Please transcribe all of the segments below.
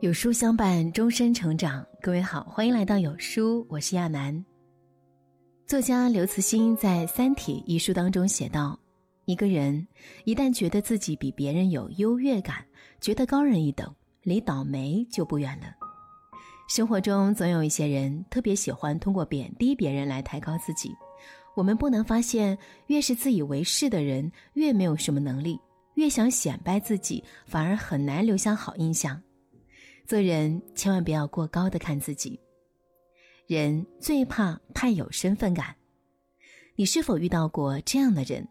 有书相伴，终身成长。各位好，欢迎来到有书，我是亚楠。作家刘慈欣在《三体》一书当中写道：“一个人一旦觉得自己比别人有优越感，觉得高人一等，离倒霉就不远了。”生活中总有一些人特别喜欢通过贬低别人来抬高自己。我们不难发现，越是自以为是的人，越没有什么能力，越想显摆自己，反而很难留下好印象。做人千万不要过高的看自己，人最怕太有身份感。你是否遇到过这样的人，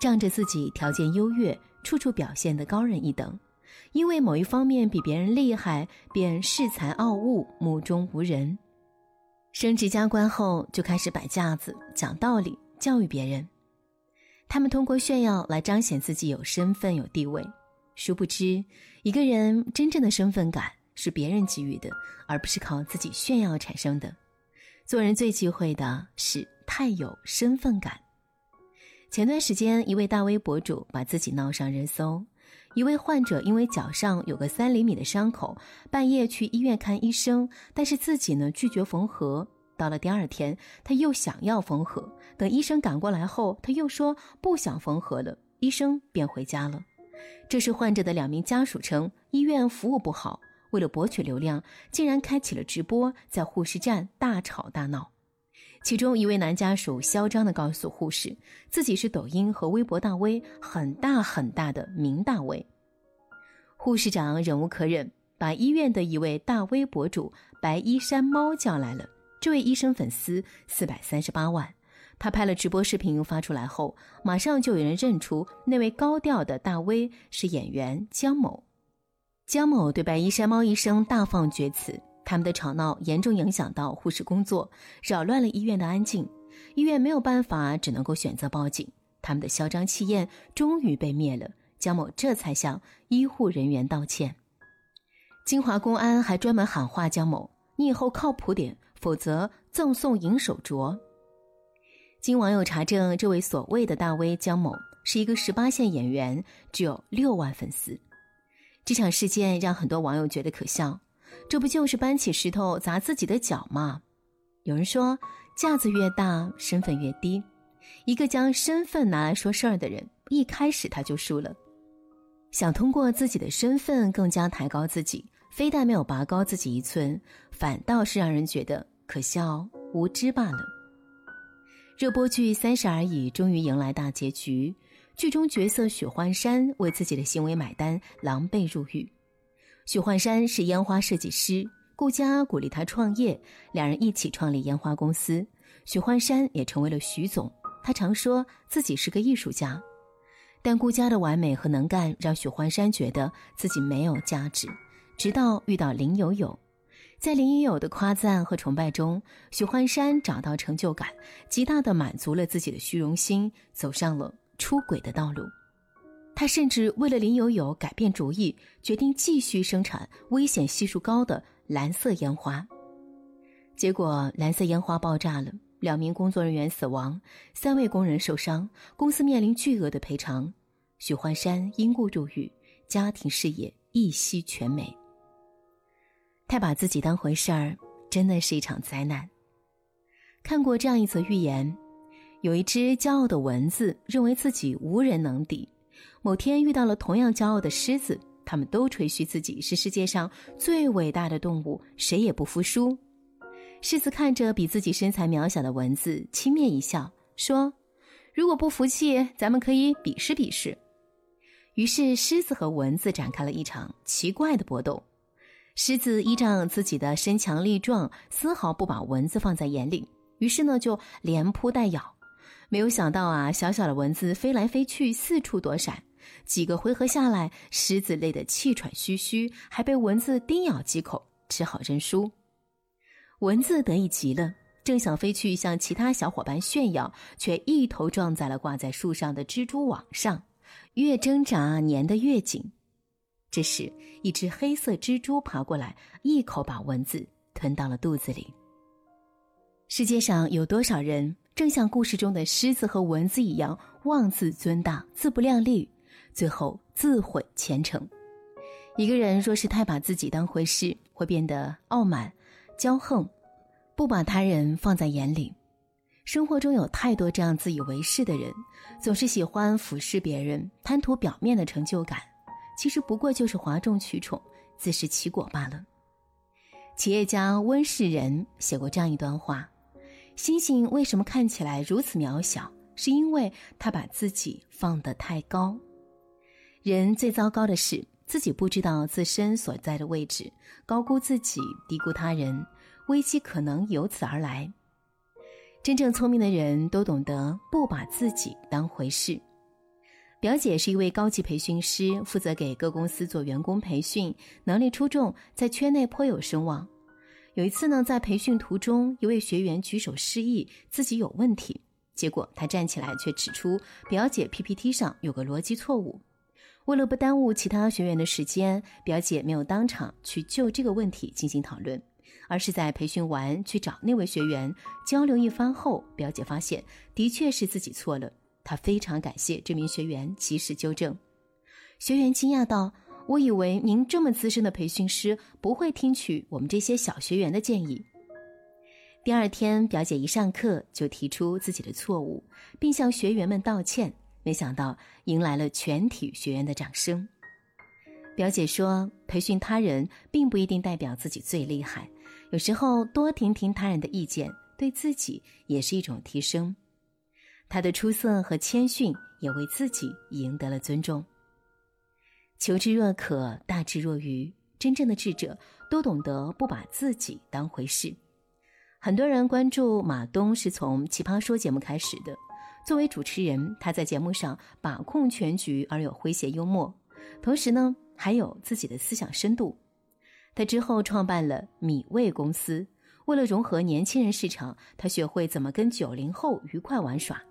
仗着自己条件优越，处处表现的高人一等，因为某一方面比别人厉害，便恃才傲物，目中无人。升职加官后，就开始摆架子、讲道理、教育别人。他们通过炫耀来彰显自己有身份、有地位，殊不知，一个人真正的身份感。是别人给予的，而不是靠自己炫耀产生的。做人最忌讳的是太有身份感。前段时间，一位大 V 博主把自己闹上热搜。一位患者因为脚上有个三厘米的伤口，半夜去医院看医生，但是自己呢拒绝缝合。到了第二天，他又想要缝合，等医生赶过来后，他又说不想缝合了，医生便回家了。这时，患者的两名家属称医院服务不好。为了博取流量，竟然开启了直播，在护士站大吵大闹。其中一位男家属嚣张地告诉护士，自己是抖音和微博大 V，很大很大的名大 V。护士长忍无可忍，把医院的一位大 V 博主白衣山猫叫来了。这位医生粉丝四百三十八万，他拍了直播视频发出来后，马上就有人认出那位高调的大 V 是演员姜某。江某对白衣山猫医生大放厥词，他们的吵闹严重影响到护士工作，扰乱了医院的安静。医院没有办法，只能够选择报警。他们的嚣张气焰终于被灭了，江某这才向医护人员道歉。金华公安还专门喊话江某：“你以后靠谱点，否则赠送银手镯。”经网友查证，这位所谓的大 V 江某是一个十八线演员，只有六万粉丝。这场事件让很多网友觉得可笑，这不就是搬起石头砸自己的脚吗？有人说，架子越大，身份越低。一个将身份拿来说事儿的人，一开始他就输了。想通过自己的身份更加抬高自己，非但没有拔高自己一寸，反倒是让人觉得可笑无知罢了。热播剧《三十而已》终于迎来大结局。剧中角色许幻山为自己的行为买单，狼狈入狱。许幻山是烟花设计师，顾家鼓励他创业，两人一起创立烟花公司。许幻山也成为了许总。他常说自己是个艺术家，但顾家的完美和能干让许幻山觉得自己没有价值。直到遇到林有有，在林有有的夸赞和崇拜中，许幻山找到成就感，极大的满足了自己的虚荣心，走上了。出轨的道路，他甚至为了林有有改变主意，决定继续生产危险系数高的蓝色烟花。结果，蓝色烟花爆炸了，两名工作人员死亡，三位工人受伤，公司面临巨额的赔偿。许幻山因故入狱，家庭事业一夕全没。太把自己当回事儿，真的是一场灾难。看过这样一则寓言。有一只骄傲的蚊子，认为自己无人能敌。某天遇到了同样骄傲的狮子，他们都吹嘘自己是世界上最伟大的动物，谁也不服输。狮子看着比自己身材渺小的蚊子，轻蔑一笑，说：“如果不服气，咱们可以比试比试。”于是，狮子和蚊子展开了一场奇怪的搏斗。狮子依仗自己的身强力壮，丝毫不把蚊子放在眼里，于是呢，就连扑带咬。没有想到啊，小小的蚊子飞来飞去，四处躲闪。几个回合下来，狮子累得气喘吁吁，还被蚊子叮咬几口，只好认输。蚊子得意极了，正想飞去向其他小伙伴炫耀，却一头撞在了挂在树上的蜘蛛网上，越挣扎粘得越紧。这时，一只黑色蜘蛛爬过来，一口把蚊子吞到了肚子里。世界上有多少人？正像故事中的狮子和蚊子一样，妄自尊大、自不量力，最后自毁前程。一个人若是太把自己当回事，会变得傲慢、骄横，不把他人放在眼里。生活中有太多这样自以为是的人，总是喜欢俯视别人，贪图表面的成就感，其实不过就是哗众取宠、自食其果罢了。企业家温世仁写过这样一段话：星星为什么看起来如此渺小？是因为他把自己放得太高。人最糟糕的是。自己不知道自身所在的位置，高估自己，低估他人，危机可能由此而来。真正聪明的人都懂得不把自己当回事。表姐是一位高级培训师，负责给各公司做员工培训，能力出众，在圈内颇有声望。有一次呢，在培训途中，一位学员举手示意自己有问题，结果他站起来却指出表姐 PPT 上有个逻辑错误。为了不耽误其他学员的时间，表姐没有当场去就这个问题进行讨论，而是在培训完去找那位学员交流一番后，表姐发现的确是自己错了。她非常感谢这名学员及时纠正。学员惊讶道：“我以为您这么资深的培训师不会听取我们这些小学员的建议。”第二天，表姐一上课就提出自己的错误，并向学员们道歉。没想到迎来了全体学员的掌声。表姐说：“培训他人并不一定代表自己最厉害，有时候多听听他人的意见，对自己也是一种提升。”她的出色和谦逊也为自己赢得了尊重。求知若渴，大智若愚。真正的智者都懂得不把自己当回事。很多人关注马东是从《奇葩说》节目开始的。作为主持人，他在节目上把控全局而有诙谐幽默，同时呢还有自己的思想深度。他之后创办了米味公司，为了融合年轻人市场，他学会怎么跟九零后愉快玩耍。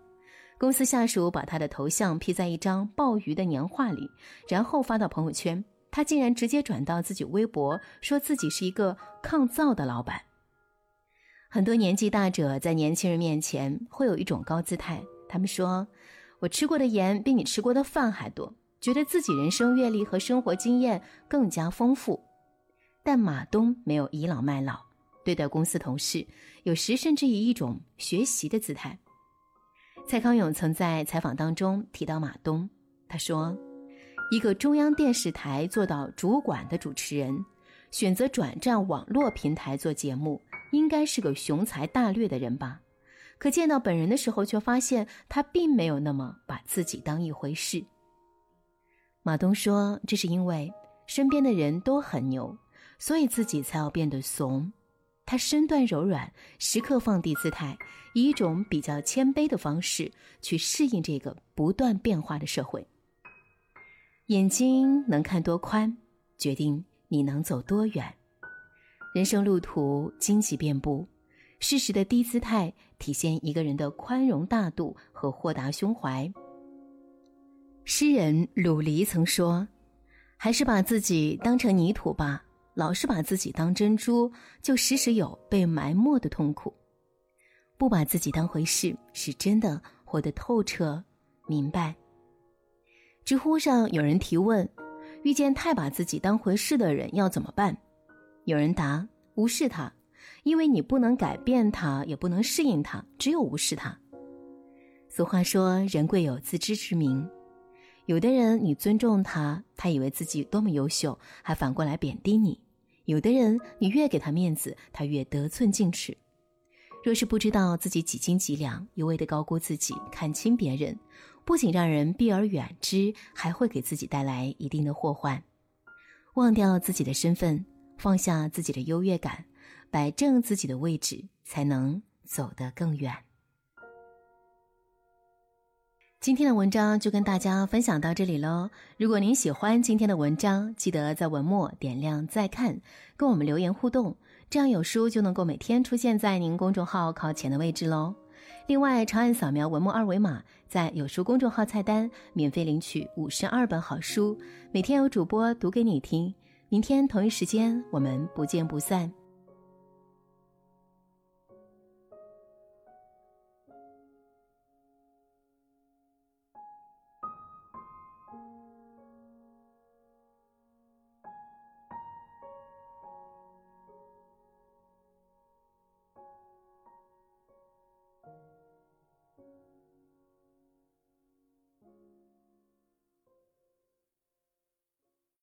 公司下属把他的头像 P 在一张鲍鱼的年画里，然后发到朋友圈，他竟然直接转到自己微博，说自己是一个抗造的老板。很多年纪大者在年轻人面前会有一种高姿态。他们说：“我吃过的盐比你吃过的饭还多，觉得自己人生阅历和生活经验更加丰富。”但马东没有倚老卖老，对待公司同事，有时甚至以一种学习的姿态。蔡康永曾在采访当中提到马东，他说：“一个中央电视台做到主管的主持人，选择转战网络平台做节目，应该是个雄才大略的人吧。”可见到本人的时候，却发现他并没有那么把自己当一回事。马东说：“这是因为身边的人都很牛，所以自己才要变得怂。他身段柔软，时刻放低姿态，以一种比较谦卑的方式去适应这个不断变化的社会。眼睛能看多宽，决定你能走多远。人生路途荆棘遍布。”适时的低姿态，体现一个人的宽容大度和豁达胸怀。诗人鲁黎曾说：“还是把自己当成泥土吧，老是把自己当珍珠，就时时有被埋没的痛苦。不把自己当回事，是真的活得透彻明白。”知乎上有人提问：“遇见太把自己当回事的人要怎么办？”有人答：“无视他。”因为你不能改变他，也不能适应他，只有无视他。俗话说：“人贵有自知之明。”有的人你尊重他，他以为自己多么优秀，还反过来贬低你；有的人你越给他面子，他越得寸进尺。若是不知道自己几斤几两，一味的高估自己，看轻别人，不仅让人避而远之，还会给自己带来一定的祸患。忘掉自己的身份，放下自己的优越感。摆正自己的位置，才能走得更远。今天的文章就跟大家分享到这里喽。如果您喜欢今天的文章，记得在文末点亮再看，跟我们留言互动，这样有书就能够每天出现在您公众号靠前的位置喽。另外，长按扫描文末二维码，在有书公众号菜单免费领取五十二本好书，每天有主播读给你听。明天同一时间，我们不见不散。